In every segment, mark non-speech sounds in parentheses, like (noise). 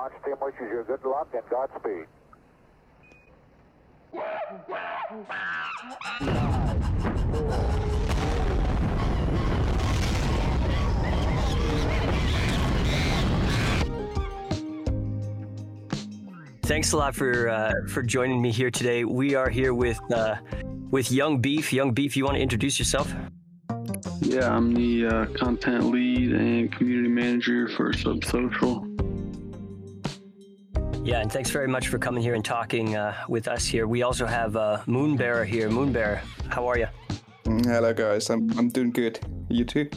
launch team wishes you good luck and Godspeed. Thanks a lot for uh, for joining me here today. We are here with uh, with Yung Beef. Yung Beef, you want to introduce yourself? Yeah, I'm the uh, content lead and community manager for Subsocial. Yeah, and thanks very much for coming here and talking uh, with us here. We also have uh, Moonbearer here. Moonbearer, how are you? Mm, Hello, guys. I'm, I'm doing good. You too?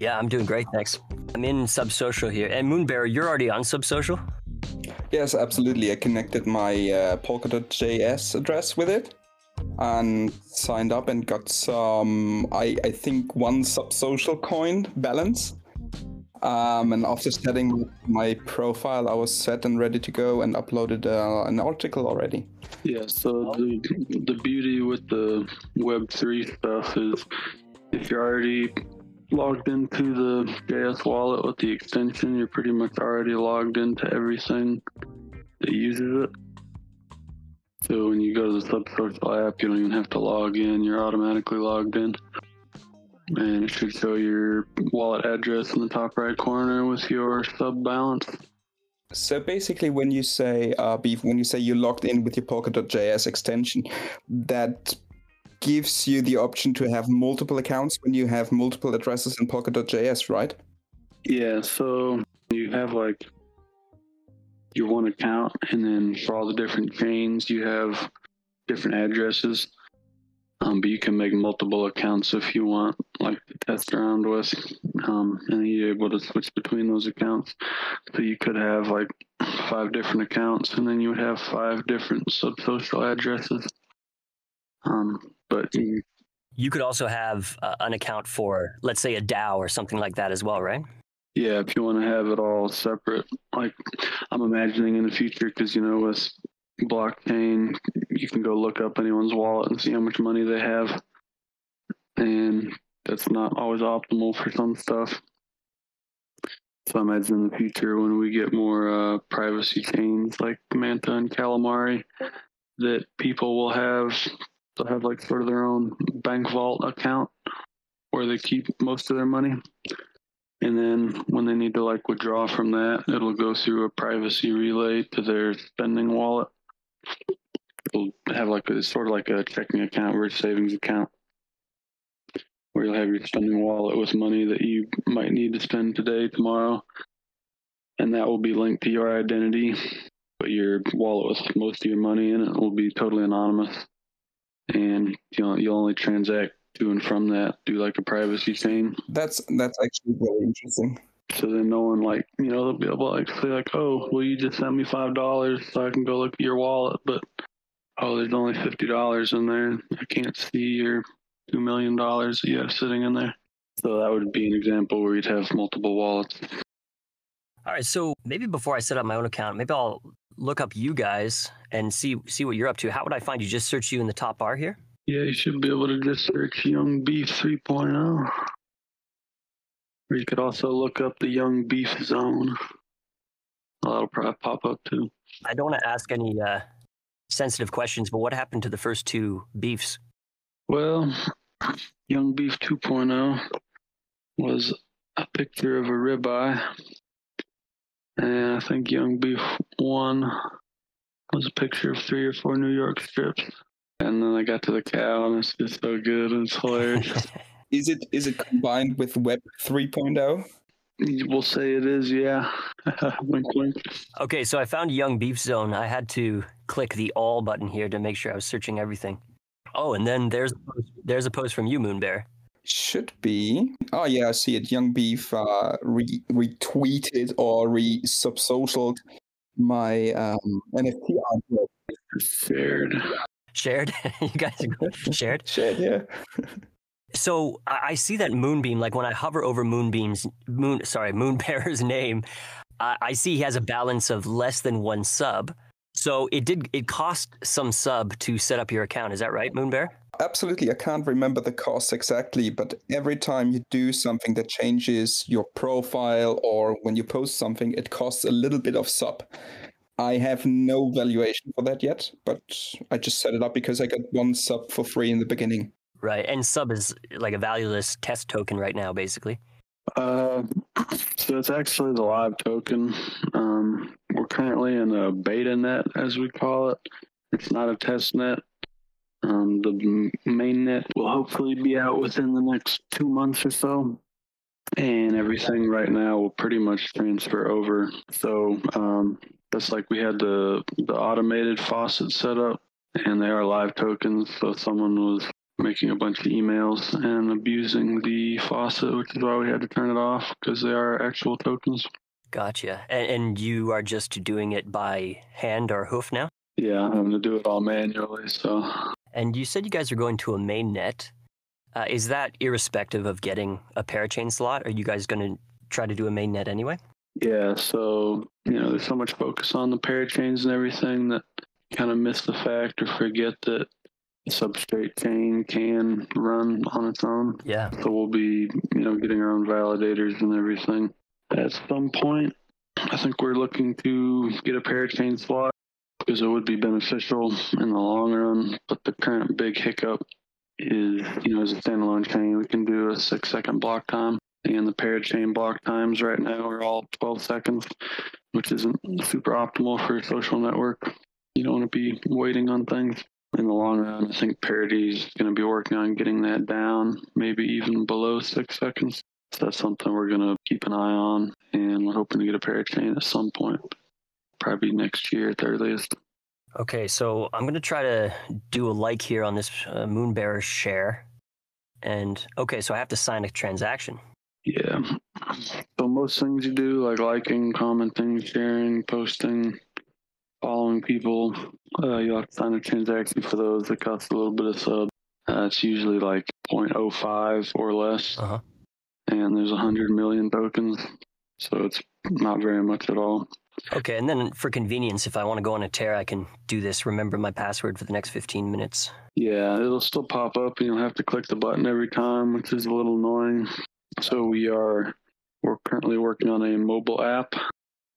Yeah, I'm doing great, thanks. I'm in Subsocial here. And Moonbearer, you're already on Subsocial? Yes, absolutely. I connected my uh, Polkadot.js address with it and signed up and got some, I, I think, one Subsocial coin balance. Um, and after setting my profile, I was set and ready to go and uploaded uh, an article already. Yeah, so the, the beauty with the Web3 stuff is if you're already logged into the JS wallet with the extension, you're pretty much already logged into everything that uses it. So when you go to the Subsocial app, you don't even have to log in, you're automatically logged in. And it should show your wallet address in the top right corner with your sub balance. So basically, when you say uh, beef, when you say you logged in with your Polkadot.js extension, that gives you the option to have multiple accounts when you have multiple addresses in Polkadot.js, right? Yeah, so you have like your one account, and then for all the different chains, you have different addresses. Um, but you can make multiple accounts if you want, like to test around with, um, and you're able to switch between those accounts. So you could have like five different accounts, and then you would have five different subsocial addresses. Um, but you, You could also have uh, an account for, let's say, a DAO or something like that as well, right? Yeah, if you want to have it all separate, like I'm imagining in the future, because you know, with blockchain, you can go look up anyone's wallet and see how much money they have, and that's not always optimal for some stuff. So I imagine in the future, when we get more uh, privacy chains like Manta and Calamari, that people will have they'll have like sort of their own bank vault account where they keep most of their money. And then when they need to like withdraw from that, it'll go through a privacy relay to their spending wallet. It'll have like a sort of like a checking account or a savings account where you'll have your spending wallet with money that you might need to spend today, tomorrow. And that will be linked to your identity, but your wallet with most of your money in it will be totally anonymous. And you know, you'll only transact to and from that, do like a privacy chain. That's that's actually very interesting. So then no one like you know they'll be able to like say like oh well you just sent me five dollars so I can go look at your wallet but oh there's only fifty dollars in there I can't see your two million dollars that you have sitting in there. So that would be an example where you'd have multiple wallets. All right, so maybe before I set up my own account, maybe I'll look up you guys and see see what you're up to. How would I find you? Just search you in the top bar here. Yeah, you should be able to just search Yung Beef 3.0. Or you could also look up the Yung Beef Zone. That'll probably pop up too. I don't want to ask any uh, sensitive questions, but what happened to the first two beefs? Well, (laughs) Yung Beef 2.0 was a picture of a ribeye. And I think Yung Beef 1 was a picture of three or four New York strips. And then I got to the cow, and it's just so good. and It's (laughs) hilarious. Is it is it combined with Web oh? 3.0? we'll say it is, yeah. (laughs) wink, wink. Okay, so I found Yung Beef Zone. I had to click the all button here to make sure I was searching everything. Oh, and then there's there's a post from you, Moonbear. Should be. Oh yeah, I see it. Yung Beef uh, re- retweeted or re subsocialed my um, NFT artwork. Shared. Shared, (laughs) you guys (laughs) shared. Shit, yeah. So I see that Moonbeam. Like when I hover over Moonbeam's Moon, sorry, Moonbearer's (laughs) name, I, I see he has a balance of less than one sub. So it did. It cost some sub to set up your account. Is that right, Moonbear? Absolutely. I can't remember the cost exactly, but every time you do something that changes your profile or when you post something, it costs a little bit of sub. I have no valuation for that yet, but I just set it up because I got one sub for free in the beginning. Right. And sub is like a valueless test token right now, basically. Uh, so it's actually the live token. Um, we're currently in a beta net, as we call it. It's not a test net. Um, the main net will hopefully be out within the next two months or so. And everything right now will pretty much transfer over. So um, that's like we had the the automated faucet set up, and they are live tokens. So someone was making a bunch of emails and abusing the faucet, which is why we had to turn it off because they are actual tokens. Gotcha. And, and you are just doing it by hand or hoof now? Yeah, I'm going to do it all manually. So. And you said you guys are going to a main net. Uh, is that irrespective of getting a parachain slot? Are you guys going to try to do a main net anyway? Yeah, so you know, there's so much focus on the parachains and everything that kind of miss the fact or forget that substrate chain can run on its own. Yeah. So we'll be, you know, getting our own validators and everything. At some point, I think we're looking to get a parachain slot because it would be beneficial in the long run. But the current big hiccup is, you know, as a standalone chain, we can do a six second block time. And the parachain block times right now are all 12 seconds, which isn't super optimal for a social network. You don't want to be waiting on things. In the long run, I think Parity is going to be working on getting that down, maybe even below six seconds. So that's something we're going to keep an eye on, and we're hoping to get a parachain at some point, probably next year at the earliest. Okay, so I'm going to try to do a like here on this uh, Moonbearer share. And okay, so I have to sign a transaction. Yeah. So most things you do, like liking, commenting, sharing, posting, following people, uh, you have to sign a transaction for those that cost a little bit of sub. Uh, it's usually like 0.05 or less. Uh-huh. And there's 100 million tokens. So it's not very much at all. Okay, and then for convenience, if I want to go on a tear, I can do this. Remember my password for the next 15 minutes. Yeah, it'll still pop up. and You'll have to click the button every time, which is a little annoying. So we are we're currently working on a mobile app.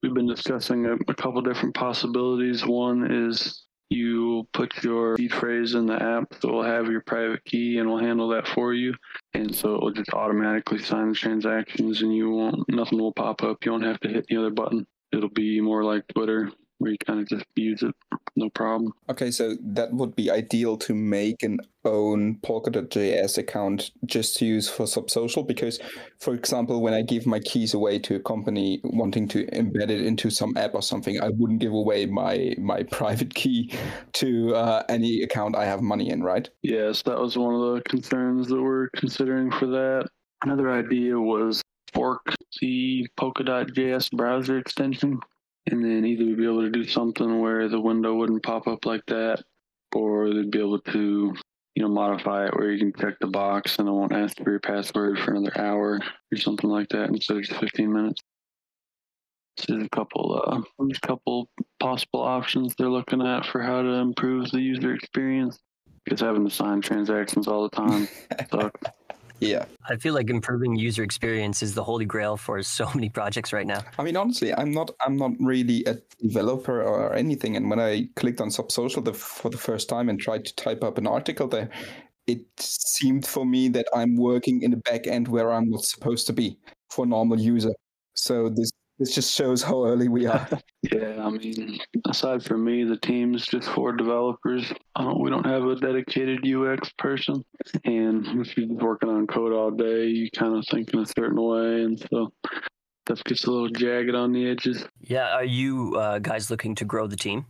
We've been discussing a, a couple different possibilities. One is you put your seed phrase in the app, so we'll have your private key and we'll handle that for you. And so it will just automatically sign the transactions and you won't nothing will pop up. You won't have to hit the other button. It'll be more like Twitter where you kind of just use it, no problem. Okay, so that would be ideal to make an own Polkadot.js account just to use for Subsocial because, for example, when I give my keys away to a company wanting to embed it into some app or something, I wouldn't give away my my (laughs) private key to uh, any account I have money in, right? Yes, that was one of the concerns that we're considering for that. Another idea was fork the Polkadot.js browser extension and then either we'd be able to do something where the window wouldn't pop up like that, or they'd be able to, you know, modify it where you can check the box and it won't ask for your password for another hour or something like that instead of just 15 minutes. There's a couple, uh, there's a couple possible options they're looking at for how to improve the user experience. Because having to sign transactions all the time (laughs) sucks. Yeah. I feel like improving user experience is the holy grail for so many projects right now. I mean, honestly, I'm not I'm not really a developer or anything. And when I clicked on Subsocial the, for the first time and tried to type up an article there, it seemed for me that I'm working in a back end where I'm not supposed to be for a normal user. So this this just shows how early we are. (laughs) yeah, I mean, aside from me, the team's just four developers. Don't, we don't have a dedicated UX person, and if you're working on code all day, you kind of think in a certain way, and so stuff gets a little jagged on the edges. Yeah, are you uh, guys looking to grow the team?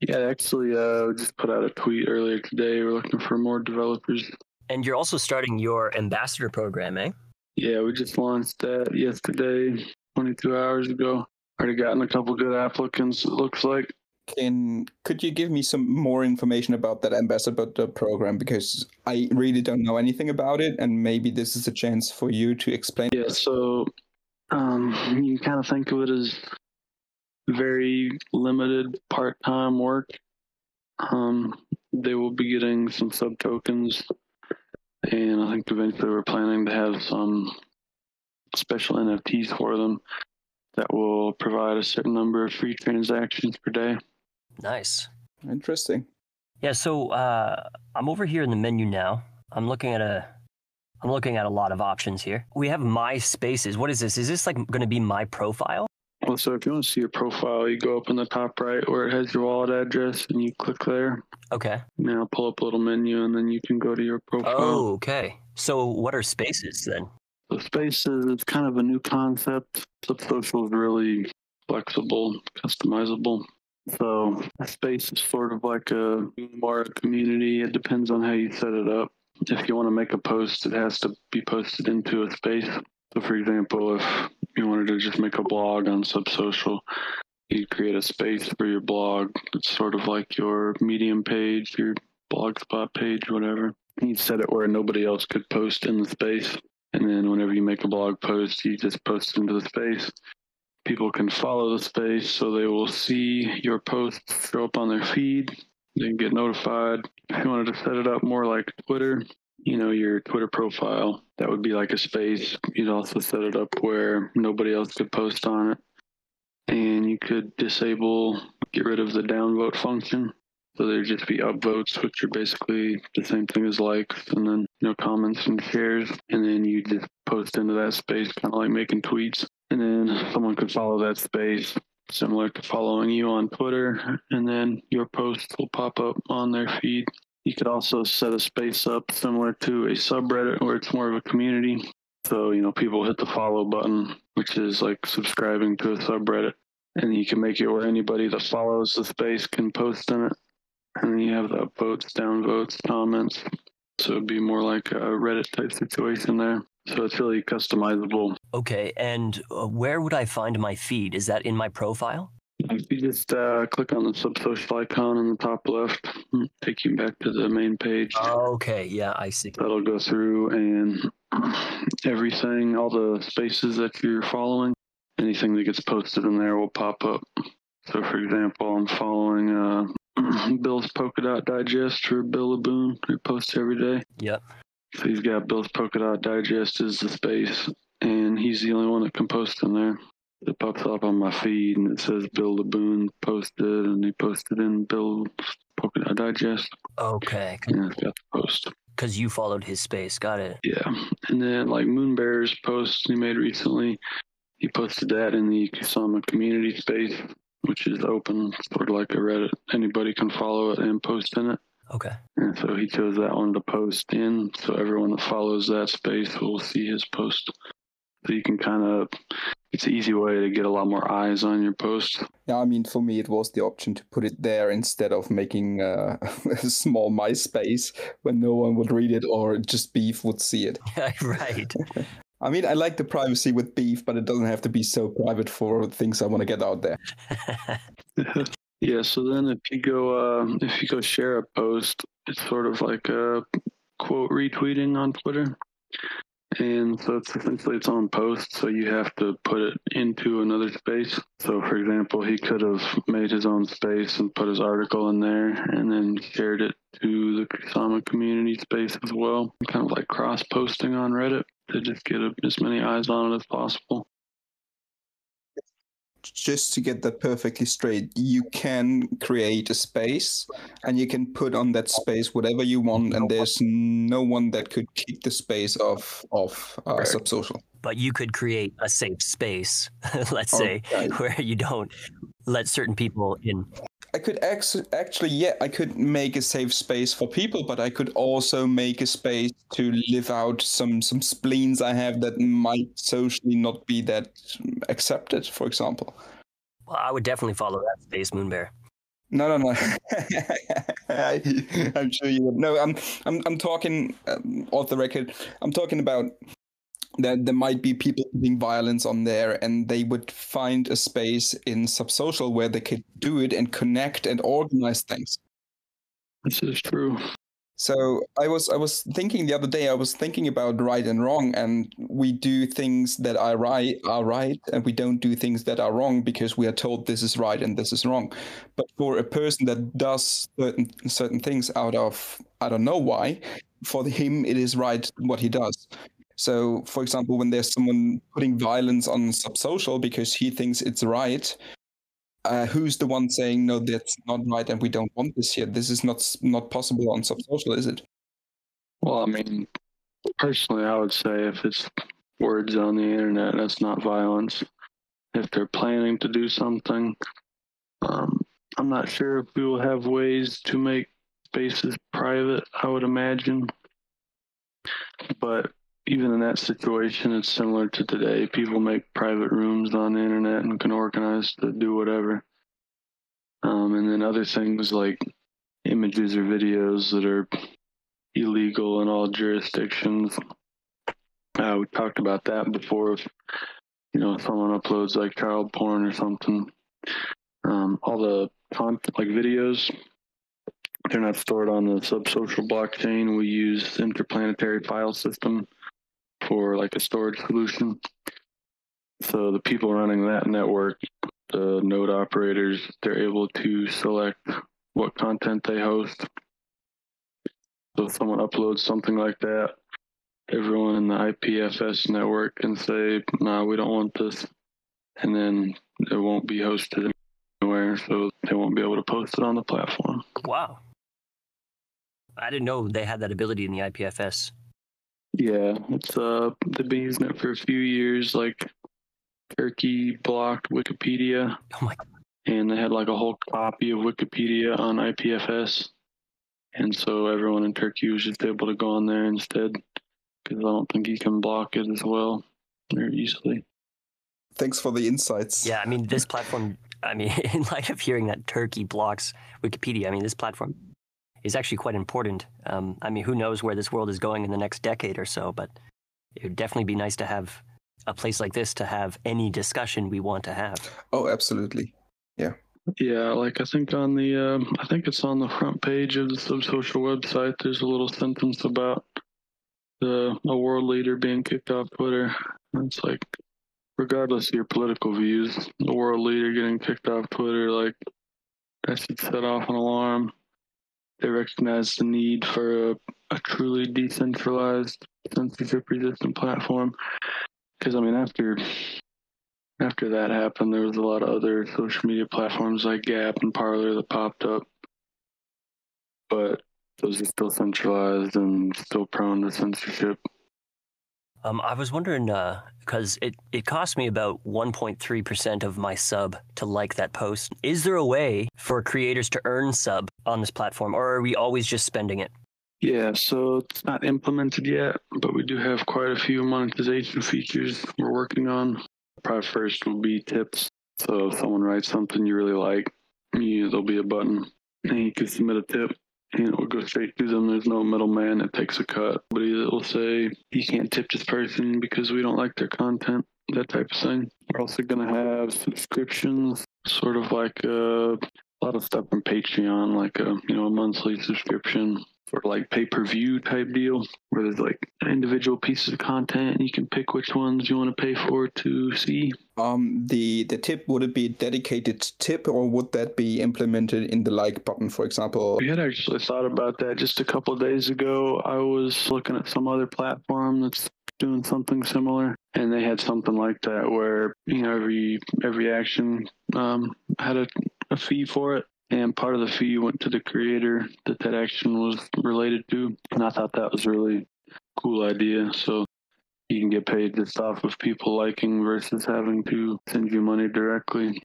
Yeah, actually, uh, we just put out a tweet earlier today. We're looking for more developers. And you're also starting your ambassador program, eh? Yeah, we just launched that yesterday. 22 hours ago. Already gotten a couple good applicants, it looks like. Can could you give me some more information about that ambassador program because I really don't know anything about it, and maybe this is a chance for you to explain. Yeah, so um, you kind of think of it as very limited part-time work. Um, they will be getting some sub tokens, and I think eventually we're planning to have some special NFTs for them that will provide a certain number of free transactions per day. Nice. Interesting. Yeah, so uh, I'm over here in the menu now. I'm looking at a I'm looking at a lot of options here. We have my spaces. What is this? Is this like going to be my profile? Well, so if you want to see your profile, you go up in the top right where it has your wallet address, and you click there. Okay. Now pull up a little menu, and then you can go to your profile. Oh, okay. So what are spaces then? So Spaces is kind of a new concept. Subsocial is really flexible, customizable. So a space is sort of like a more a community. It depends on how you set it up. If you want to make a post, it has to be posted into a space. So for example, if you wanted to just make a blog on Subsocial, you create a space for your blog. It's sort of like your Medium page, your Blogspot page, whatever. You set it where nobody else could post in the space. And then whenever you make a blog post, you just post into the space. People can follow the space so they will see your posts show up on their feed. They can get notified. If you wanted to set it up more like Twitter, you know, your Twitter profile, that would be like a space. You'd also set it up where nobody else could post on it. And you could disable, get rid of the downvote function. So there'd just be upvotes, which are basically the same thing as likes, and then you know comments and shares, and then you just post into that space, kind of like making tweets, and then someone could follow that space, similar to following you on Twitter, and then your posts will pop up on their feed. You could also set a space up similar to a subreddit where it's more of a community. So you know people hit the follow button, which is like subscribing to a subreddit, and you can make it where anybody that follows the space can post in it and then you have the upvotes, downvotes, comments. So it'd be more like a Reddit type situation there. So it's really customizable. Okay, and uh, where would I find my feed? Is that in my profile? If you just uh, click on the subsocial icon in the top left, take you back to the main page. Okay, yeah, I see. That'll go through and everything, all the spaces that you're following, anything that gets posted in there will pop up. So, for example, I'm following uh, (clears throat) Bill's Polka Dot Digest for Bill Laboon, who posts every day. Yep. So he's got Bill's Polka Dot Digest as the space, and he's the only one that can post in there. It pops up on my feed and it says Bill Laboon posted, and he posted in Bill's Polka Dot Digest. Okay, And it's got the post. because you followed his space. Got it. Yeah. And then like Moonbear's post he made recently, he posted that in the Kusama community space, which is open, sort of like a Reddit. Anybody can follow it and post in it. Okay. And so he chose that one to post in, so everyone that follows that space will see his post. So you can kind of, it's an easy way to get a lot more eyes on your post. Yeah, I mean, for me, it was the option to put it there instead of making uh, (laughs) a small MySpace when no one would read it or just Beef would see it. (laughs) right. (laughs) I mean, I like the privacy with Beef, but it doesn't have to be so private for things I want to get out there. (laughs) (laughs) yeah. So then if you go, uh, if you go share a post, it's sort of like a quote retweeting on Twitter. And so it's essentially its own post, so you have to put it into another space. So, for example, he could have made his own space and put his article in there and then shared it to the Kusama community space as well. Kind of like cross posting on Reddit to just get as many eyes on it as possible. Just to get that perfectly straight, you can create a space and you can put on that space whatever you want, and there's no one that could keep the space of of uh, Right. subsocial. but you could create a safe space, (laughs) let's say, (laughs) Okay. where you don't let certain people in. I could actually, yeah, I could make a safe space for people, but I could also make a space to live out some some spleens I have that might socially not be that accepted. For example, Well, I would definitely follow that space, Moonbear. no, no, no. (laughs) I, I'm sure you would. No, I'm I'm I'm talking um, off the record. I'm talking about that there might be people doing violence on there and they would find a space in subsocial where they could do it and connect and organize things This is true. So I was I was thinking the other day I was thinking about right and wrong and we do things that are right are right and we don't do things that are wrong because we are told this is right and this is wrong. But for a person that does certain certain things out of I don't know why, for him it is right what he does. So for example when there's someone putting violence on subsocial because he thinks it's right, uh, who's the one saying no that's not right and we don't want this here. This is not not possible on subsocial is it? Well i mean personally i would say if it's words on the internet that's not violence. If they're planning to do something um, i'm not sure if we will have ways to make spaces private i would imagine. But even in that situation, it's similar to today. People make private rooms on the internet and can organize to do whatever. Um, and then other things like images or videos that are illegal in all jurisdictions. Uh, we talked about that before. If you know someone uploads like child porn or something, um, all the content like videos, they're not stored on the subsocial blockchain. We use interplanetary file system for like a storage solution. So the people running that network, the node operators, they're able to select what content they host. So if someone uploads something like that, everyone in the IPFS network can say, "Nah, we don't want this," and then it won't be hosted anywhere, so they won't be able to post it on the platform. Wow. I didn't know they had that ability in the IPFS. Yeah, it's uh they've been using it for a few years. Like Turkey blocked Wikipedia. Oh my! And they had like a whole copy of Wikipedia on IPFS, and so everyone in Turkey was just able to go on there instead, because I don't think you can block it as well very easily. Thanks for the insights. Yeah, I mean this platform. I mean, (laughs) in light of hearing that Turkey blocks Wikipedia, I mean this platform is actually quite important. Um, I mean, who knows where this world is going in the next decade or so, but it would definitely be nice to have a place like this to have any discussion we want to have. Oh, absolutely. Yeah. Yeah, like I think on the, um, I think it's on the front page of the subsocial website. There's a little sentence about the a world leader being kicked off Twitter. It's like, regardless of your political views, the world leader getting kicked off Twitter, like that should set off an alarm they recognize the need for a, a truly decentralized, censorship-resistant platform. Because I mean, after after that happened, there was a lot of other social media platforms like Gab and Parler that popped up, but those are still centralized and still prone to censorship. Um, I was wondering because uh, it it cost me about 1.3 percent of my sub to like that post. Is there a way for creators to earn sub on this platform, or are we always just spending it? Yeah, so it's not implemented yet, but we do have quite a few monetization features we're working on. Probably first will be tips. So if someone writes something you really like, you, there'll be a button and you can submit a tip it will go straight to them. There's no middleman that takes a cut. But it will say, you can't tip this person because we don't like their content, that type of thing. We're also going to have subscriptions, sort of like a, a lot of stuff from Patreon, like a, you know, a monthly subscription of like pay-per-view type deal where there's like individual pieces of content and you can pick which ones you want to pay for to see? Um the the tip would it be dedicated tip or would that be implemented in the like button for example? We had actually thought about that just a couple days ago. I was looking at some other platform that's doing something similar and they had something like that where you know every every action um, had a, a fee for it and part of the fee went to the creator that that action was related to. And I thought that was a really cool idea. So you can get paid just off of people liking versus having to send you money directly.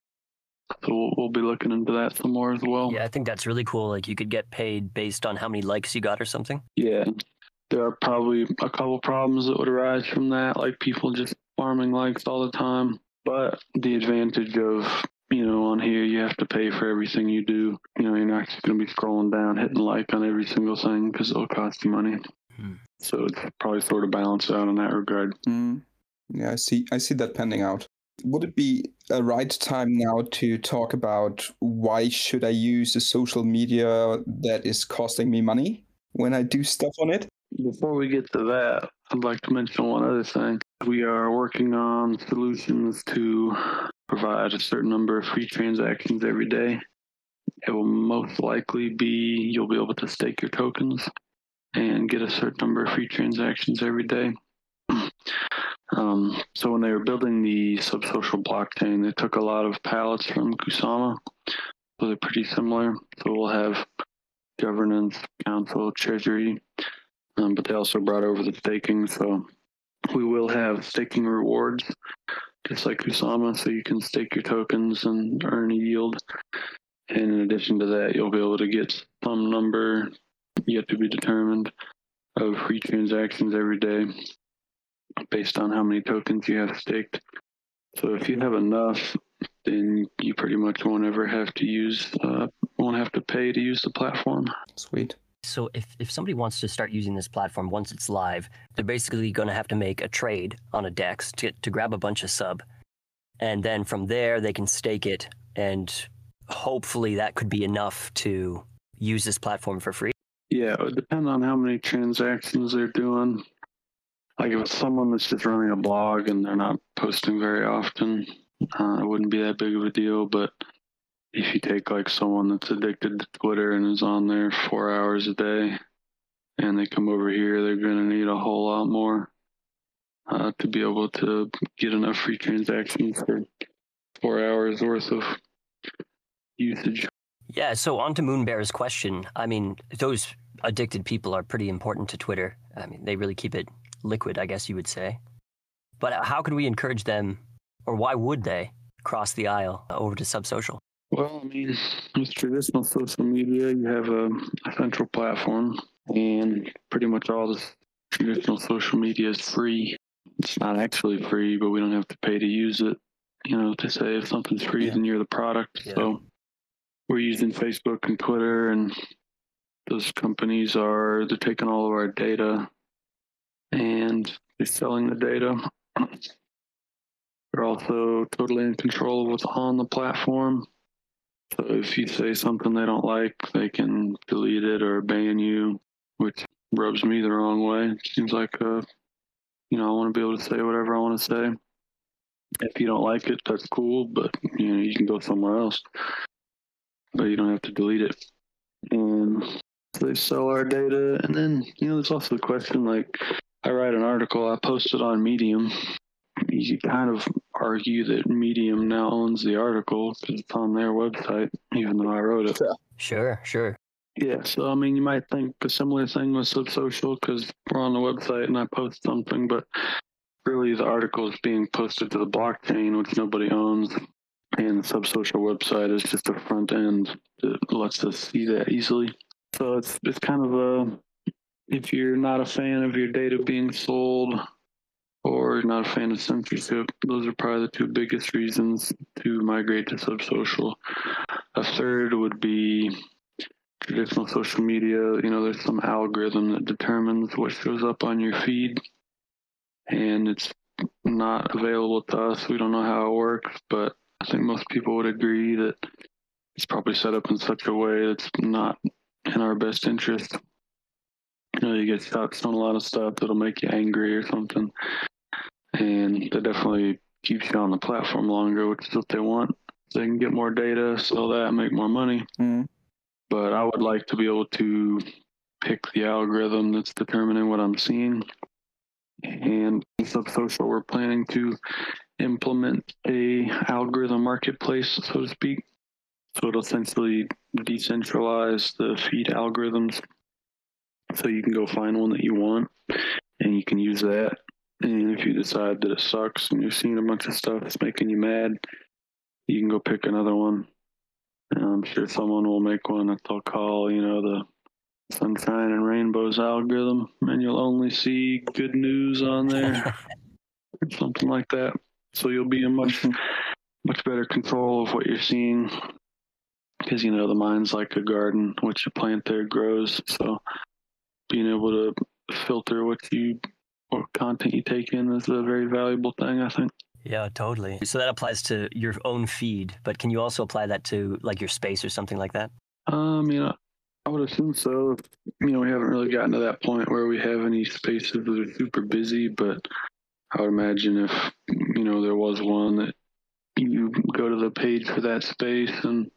So we'll, we'll be looking into that some more as well. Yeah, I think that's really cool. Like you could get paid based on how many likes you got or something. Yeah. There are probably a couple problems that would arise from that, like people just farming likes all the time. But the advantage of you know, on here you have to pay for everything you do. You know, you're not just going to be scrolling down, hitting like on every single thing because it'll cost you money. Hmm. So it's probably sort of balanced out in that regard. Mm. Yeah, I see. I see that pending out. Would it be a right time now to talk about why should I use a social media that is costing me money? when I do stuff on it. Before we get to that, I'd like to mention one other thing. We are working on solutions to provide a certain number of free transactions every day. It will most likely be you'll be able to stake your tokens and get a certain number of free transactions every day. (clears throat) Um, so when they were building the subsocial blockchain, they took a lot of pallets from Kusama. So they're pretty similar. So we'll have governance, council, treasury, um, but they also brought over the staking. So we will have staking rewards, just like Kusama. So you can stake your tokens and earn a yield. And in addition to that, you'll be able to get some number yet to be determined of free transactions every day based on how many tokens you have staked. So if you have enough, then you pretty much won't ever have to use, uh, won't have to pay to use the platform. Sweet. So if, if somebody wants to start using this platform once it's live, they're basically going to have to make a trade on a DEX to, to grab a bunch of sub. And then from there, they can stake it. And hopefully that could be enough to use this platform for free. Yeah, it would depend on how many transactions they're doing. Like if it's someone that's just running a blog and they're not posting very often, uh, it wouldn't be that big of a deal. But if you take like someone that's addicted to Twitter and is on there four hours a day, and they come over here, they're going to need a whole lot more uh, to be able to get enough free transactions for four hours worth of usage. Yeah, so on to Moonbear's question. I mean, those addicted people are pretty important to Twitter. I mean, they really keep it liquid, I guess you would say. But how could we encourage them, or why would they, cross the aisle over to Subsocial? Well, I mean, with traditional social media, you have a, a central platform, and pretty much all the traditional social media is free. It's not actually free, but we don't have to pay to use it. You know, to say if something's free, Yeah. then you're the product. Yeah. So we're using Facebook and Twitter, and those companies are they're taking all of our data and they're selling the data. They're also totally in control of what's on the platform. So if you say something they don't like, they can delete it or ban you, which rubs me the wrong way. It seems like, uh, you know, I want to be able to say whatever I want to say. If you don't like it, that's cool, but you know, you can go somewhere else. But you don't have to delete it. And so they sell our data, and then you know, there's also the question like, I write an article, I post it on Medium. You kind of argue that Medium now owns the article because it's on their website, even though I wrote it. Sure, sure. Yeah, so I mean, you might think a similar thing with Subsocial because we're on the website and I post something, but really the article is being posted to the blockchain, which nobody owns, and the Subsocial website is just a front end that lets us see that easily. So it's it's kind of a if you're not a fan of your data being sold or not a fan of censorship, those are probably the two biggest reasons to migrate to Subsocial. A third would be traditional social media, you know, there's some algorithm that determines what shows up on your feed, and it's not available to us. We don't know how it works, but I think most people would agree that it's probably set up in such a way that's not in our best interest. You know, you get stuck on a lot of stuff that'll make you angry or something, and that definitely keeps you on the platform longer, which is what they want. They can get more data, sell that, make more money Mm. but I would like to be able to pick the algorithm that's determining what I'm seeing. And in Subsocial, we're planning to implement a algorithm marketplace, so to speak. So it'll essentially decentralize the feed algorithms. So you can go find one that you want, and you can use that. And if you decide that it sucks and you're seeing a bunch of stuff that's making you mad, you can go pick another one. And I'm sure someone will make one that they'll call, you know, the sunshine and rainbows algorithm, and you'll only see good news on there, (laughs) something like that. So you'll be in much, much better control of what you're seeing, because you know the mind's like a garden. What you plant there grows. So being able to filter what you, what content you take in is a very valuable thing, I think. Yeah, totally. So that applies to your own feed, but can you also apply that to like your space or something like that? Um, you know, I would assume so. You know, we haven't really gotten to that point where we have any spaces that are super busy, but I would imagine if, you know, there was one that you go to the page for that space and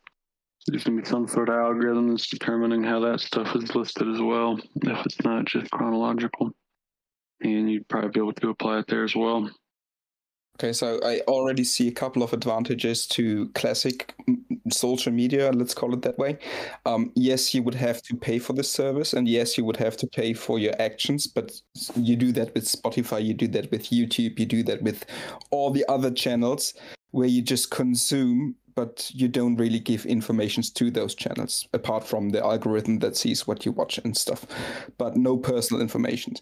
there's going to be some sort of algorithm that's determining how that stuff is listed as well, if it's not just chronological. And you'd probably be able to apply it there as well. Okay, so I already see a couple of advantages to classic social media, let's call it that way. Um, yes, you would have to pay for the service, and yes, you would have to pay for your actions, but you do that with Spotify, you do that with YouTube, you do that with all the other channels where you just consume, but you don't really give informations to those channels, apart from the algorithm that sees what you watch and stuff, but no personal information.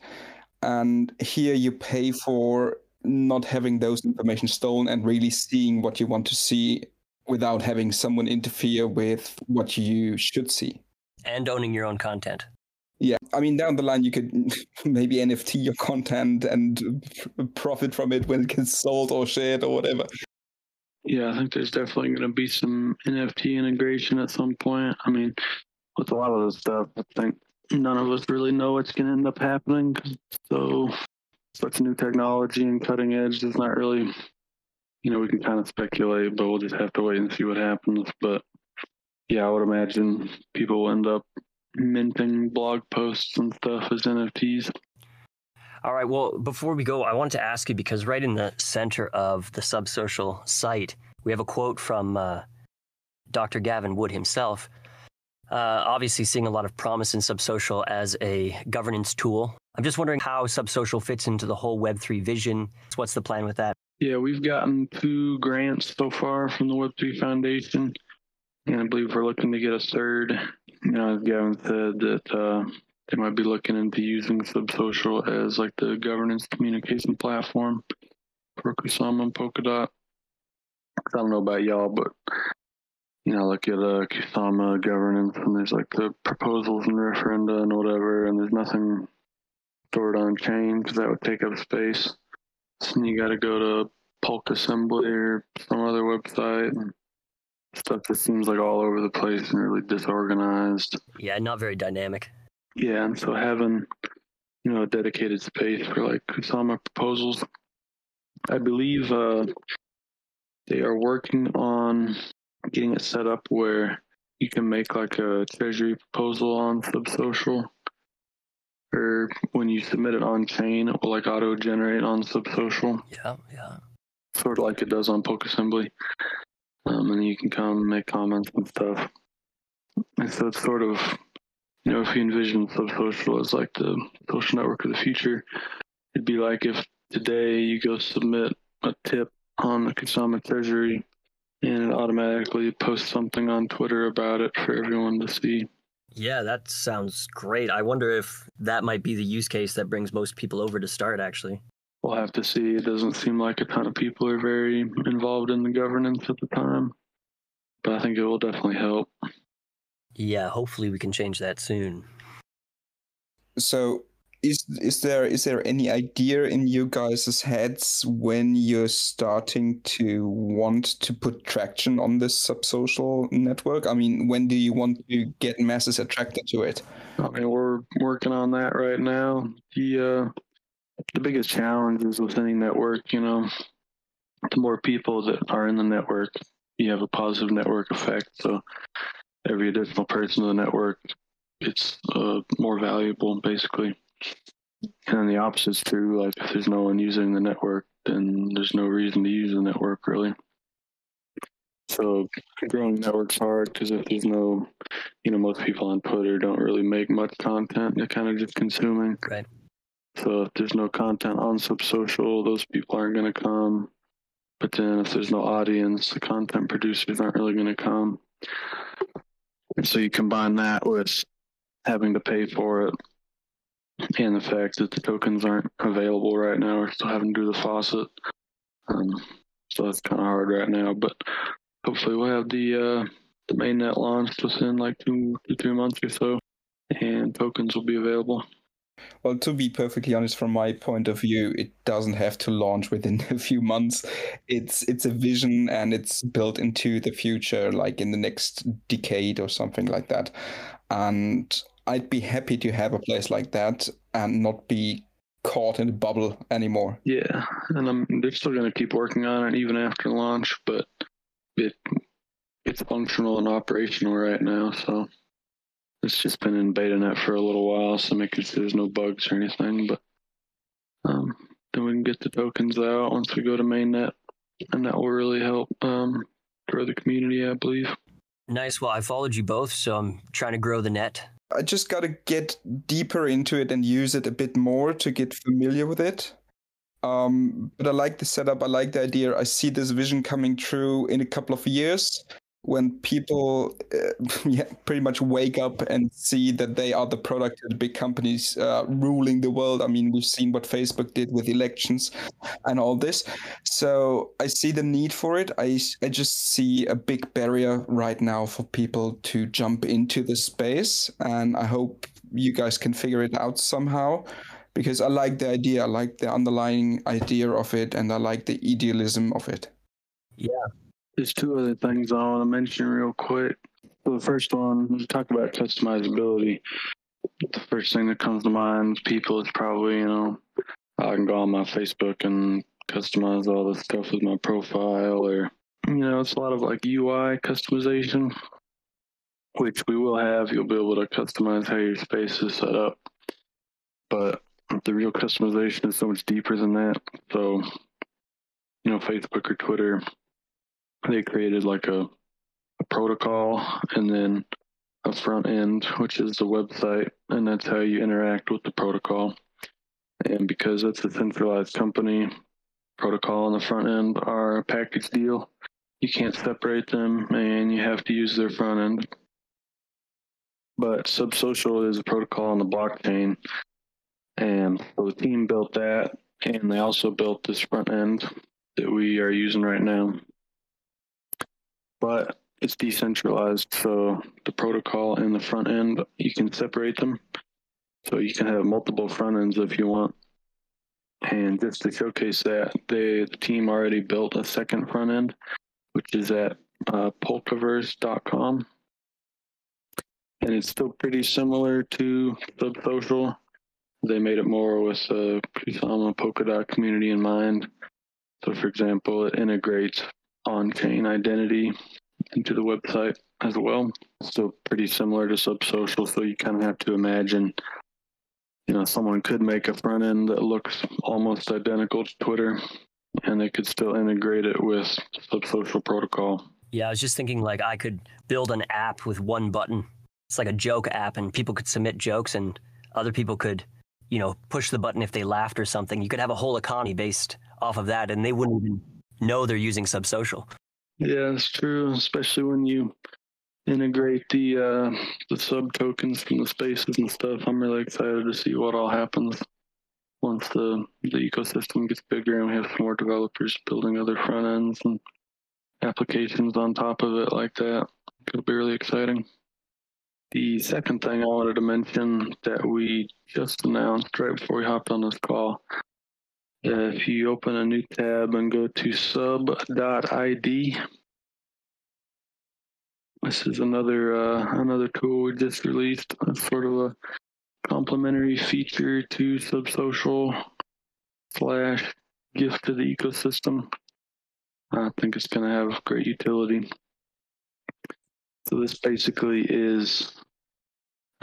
And here you pay for not having those information stolen and really seeing what you want to see without having someone interfere with what you should see. And owning your own content. Yeah i mean down the line you could (laughs) maybe nft your content and profit from it when it gets sold or shared or whatever. Yeah i think there's definitely going to be some nft integration at some point. I mean with a lot of this stuff i think none of us really know what's going to end up happening so such new technology and cutting edge is not really, you know, we can kind of speculate, but we'll just have to wait and see what happens. But yeah, I would imagine people will end up minting blog posts and stuff as NFTs. All right. Well, before we go, I wanted to ask you because right in the center of the subsocial site, we have a quote from uh, Dr. Gavin Wood himself. Uh, obviously, seeing a lot of promise in subsocial as a governance tool I'm just wondering how Subsocial fits into the whole Web3 vision. What's the plan with that? Yeah, we've gotten two grants so far from the Web3 Foundation, and I believe we're looking to get a third. You know, as Gavin said, that uh, they might be looking into using Subsocial as like the governance communication platform for Kusama and Polkadot. I don't know about y'all, but you know, look at uh, Kusama governance, and there's like the proposals and referenda and whatever, and there's nothing stored on chain because that would take up space. So you got to go to Polkassembly or some other website. And stuff that seems like all over the place and really disorganized. Yeah, not very dynamic. Yeah, and so having you know a dedicated space for like Kusama proposals, I believe uh, they are working on getting it set up where you can make like a treasury proposal on Subsocial or when you submit it on chain, it will like auto generate on Subsocial. Yeah, yeah. Sort of like it does on Polkassembly. Um, and you can come make comments and stuff. And so it's sort of, you know, if you envision Subsocial as like the social network of the future, it'd be like if today you go submit a tip on the Kusama Treasury and it automatically posts something on Twitter about it for everyone to see. Yeah, that sounds great. I wonder if that might be the use case that brings most people over to start, actually. We'll have to see. It doesn't seem like a ton of people are very involved in the governance at the time, but I think it will definitely help. Yeah, hopefully we can change that soon. So, is is there is there any idea in you guys' heads when you're starting to want to put traction on this subsocial network? I mean, when do you want to get masses attracted to it? I mean, we're working on that right now. The uh, the biggest challenge is with any network. You know, the more people that are in the network, you have a positive network effect. So every additional person in the network, it's uh, more valuable, basically. And the opposite is true. Like if there's no one using the network, then there's no reason to use the network really. So growing networks hard because if there's no, you know, most people on Twitter don't really make much content. They're kind of just consuming. Right. So if there's no content on Subsocial, those people aren't going to come. But then if there's no audience, the content producers aren't really going to come. And so you combine that with having to pay for it and the fact that the tokens aren't available right now. We're still having to do the faucet. Um, so that's kind of hard right now. But hopefully we'll have the uh, the mainnet launched within like two to three months or so, and tokens will be available. Well, to be perfectly honest, from my point of view, it doesn't have to launch within (laughs) a few months. It's it's a vision and it's built into the future, like in the next decade or something like that. And I'd be happy to have a place like that and not be caught in a bubble anymore. Yeah, and I'm, they're still going to keep working on it even after launch, but it it's functional and operational right now. So it's just been in beta net for a little while, so making sure there's no bugs or anything. But um, then we can get the tokens out once we go to mainnet, and that will really help um, grow the community, I believe. Nice. Well, I followed you both, so I'm trying to grow the net. I just got to get deeper into it and use it a bit more to get familiar with it. Um, but I like the setup. I like the idea. I see this vision coming true in a couple of years when people uh, (laughs) yeah, pretty much wake up and see that they are the product of big companies uh, ruling the world. I mean, we've seen what Facebook did with elections and all this. So I see the need for it. I, I just see a big barrier right now for people to jump into the space. And I hope you guys can figure it out somehow because I like the idea. I like the underlying idea of it and I like the idealism of it. Yeah. There's two other things I want to mention real quick. So the first one, we talk about customizability. The first thing that comes to mind, people, is probably, you know, I can go on my Facebook and customize all the stuff with my profile, or, you know, it's a lot of like UI customization, which we will have. You'll be able to customize how your space is set up. But the real customization is so much deeper than that. So, you know, Facebook or Twitter they created like a, a protocol and then a front end, which is the website, and that's how you interact with the protocol. And because it's a centralized company, protocol and the front end are a package deal. You can't separate them, and you have to use their front end. But Subsocial is a protocol on the blockchain, and so the team built that, and they also built this front end that we are using right now but it's decentralized. So the protocol and the front end, you can separate them. So you can have multiple front ends if you want. And just to showcase that, they, the team already built a second front end, which is at uh, polkaverse.com. And it's still pretty similar to Subsocial. They made it more with the Kusama Polkadot community in mind. So, for example, it integrates on-chain identity into the website as well. So pretty similar to Subsocial. So you kind of have to imagine, you know, someone could make a front end that looks almost identical to Twitter, and they could still integrate it with Subsocial protocol. Yeah, I was just thinking like I could build an app with one button. It's like a joke app, and people could submit jokes, and other people could, you know, push the button if they laughed or something. You could have a whole economy based off of that, and they wouldn't even know they're using Subsocial. Yeah, it's true, especially when you integrate the uh, the sub tokens from the spaces and stuff. I'm really excited to see what all happens once the the ecosystem gets bigger and we have more developers building other front ends and applications on top of it like that. It'll be really exciting. The second thing I wanted to mention that we just announced right before we hopped on this call if you open a new tab and go to sub.id, this is another uh, another tool we just released. It's sort of a complementary feature to Subsocial slash gift to the ecosystem. I think it's going to have great utility. So this basically is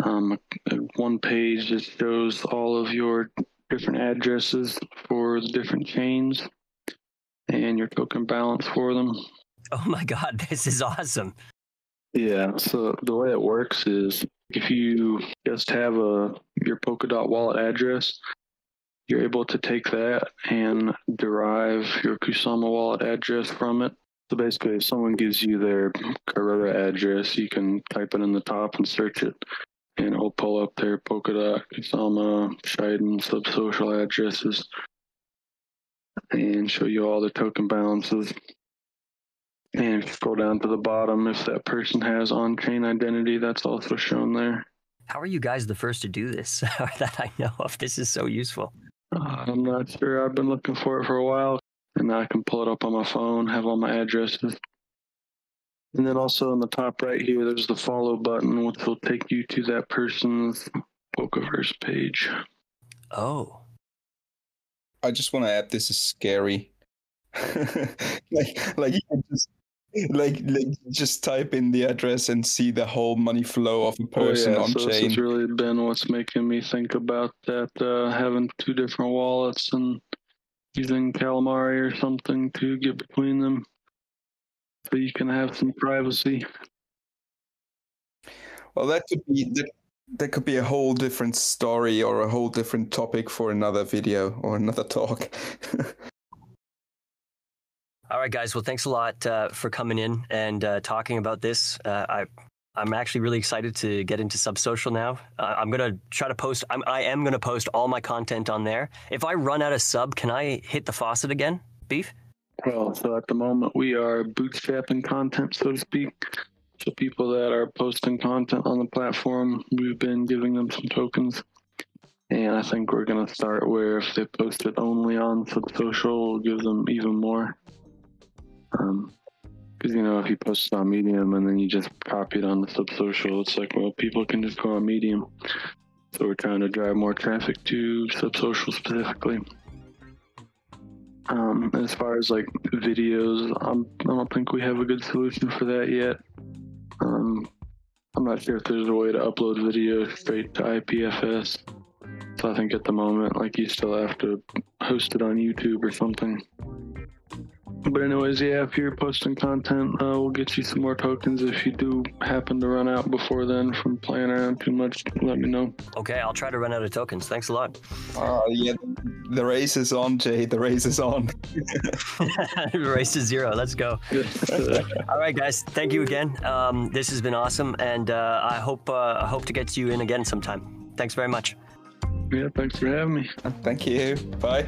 um, one page that shows all of your different addresses for the different chains and your token balance for them. Oh my god, (laughs) this is awesome. Yeah, so the way it works is if you just have a your Polkadot wallet address, you're able to take that and derive your Kusama wallet address from it. So basically, if someone gives you their Karura address, you can type it in the top and search it and it'll pull up their Polkadot, Kusama, Shiden, Subsocial addresses and show you all the token balances. And if you scroll down to the bottom, if that person has on chain identity, that's also shown there. How are you guys the first to do this (laughs) that I know of? This is so useful. Uh, I'm not sure. I've been looking for it for a while, and now I can pull it up on my phone, have all my addresses. And then also on the top right here, there's the follow button, which will take you to that person's Polkaverse page. Oh. I just want to add this is scary. (laughs) like, like you can just like, like just type in the address and see the whole money flow of a person oh, yeah. on so chain. This has really been what's making me think about that uh, having two different wallets and using Calamari or something to get between them, so you can have some privacy. Well, that could be that, that could be a whole different story or a whole different topic for another video or another talk. (laughs) All right, guys. Well, thanks a lot uh, for coming in and uh, talking about this. Uh, I, I'm actually really excited to get into Subsocial now. Uh, I'm gonna try to post. I'm, I am gonna post all my content on there. If I run out of sub, can I hit the faucet again, Beef? Well, so at the moment we are bootstrapping content, so to speak. So people that are posting content on the platform, we've been giving them some tokens. And I think we're gonna start where if they post it only on Subsocial, we'll give them even more. Um, because you know if you post it on Medium and then you just copy it on the Subsocial, it's like well people can just go on Medium. So we're trying to drive more traffic to Subsocial specifically. Um, as far as like videos, I'm, I don't think we have a good solution for that yet. Um, I'm not sure if there's a way to upload video straight to IPFS. So I think at the moment, like you still have to host it on YouTube or something. But anyways, yeah, if you're posting content, uh, we'll get you some more tokens. If you do happen to run out before then from playing around too much, let me know. Okay, I'll try to run out of tokens. Thanks a lot. uh, yeah, the race is on, Jay. The race is on. (laughs) (laughs) Race to zero. Let's go. (laughs) All right, guys. Thank you again. Um, this has been awesome, and uh, I hope uh, I hope to get you in again sometime. Thanks very much. yeah, thanks for having me. Thank you. Bye.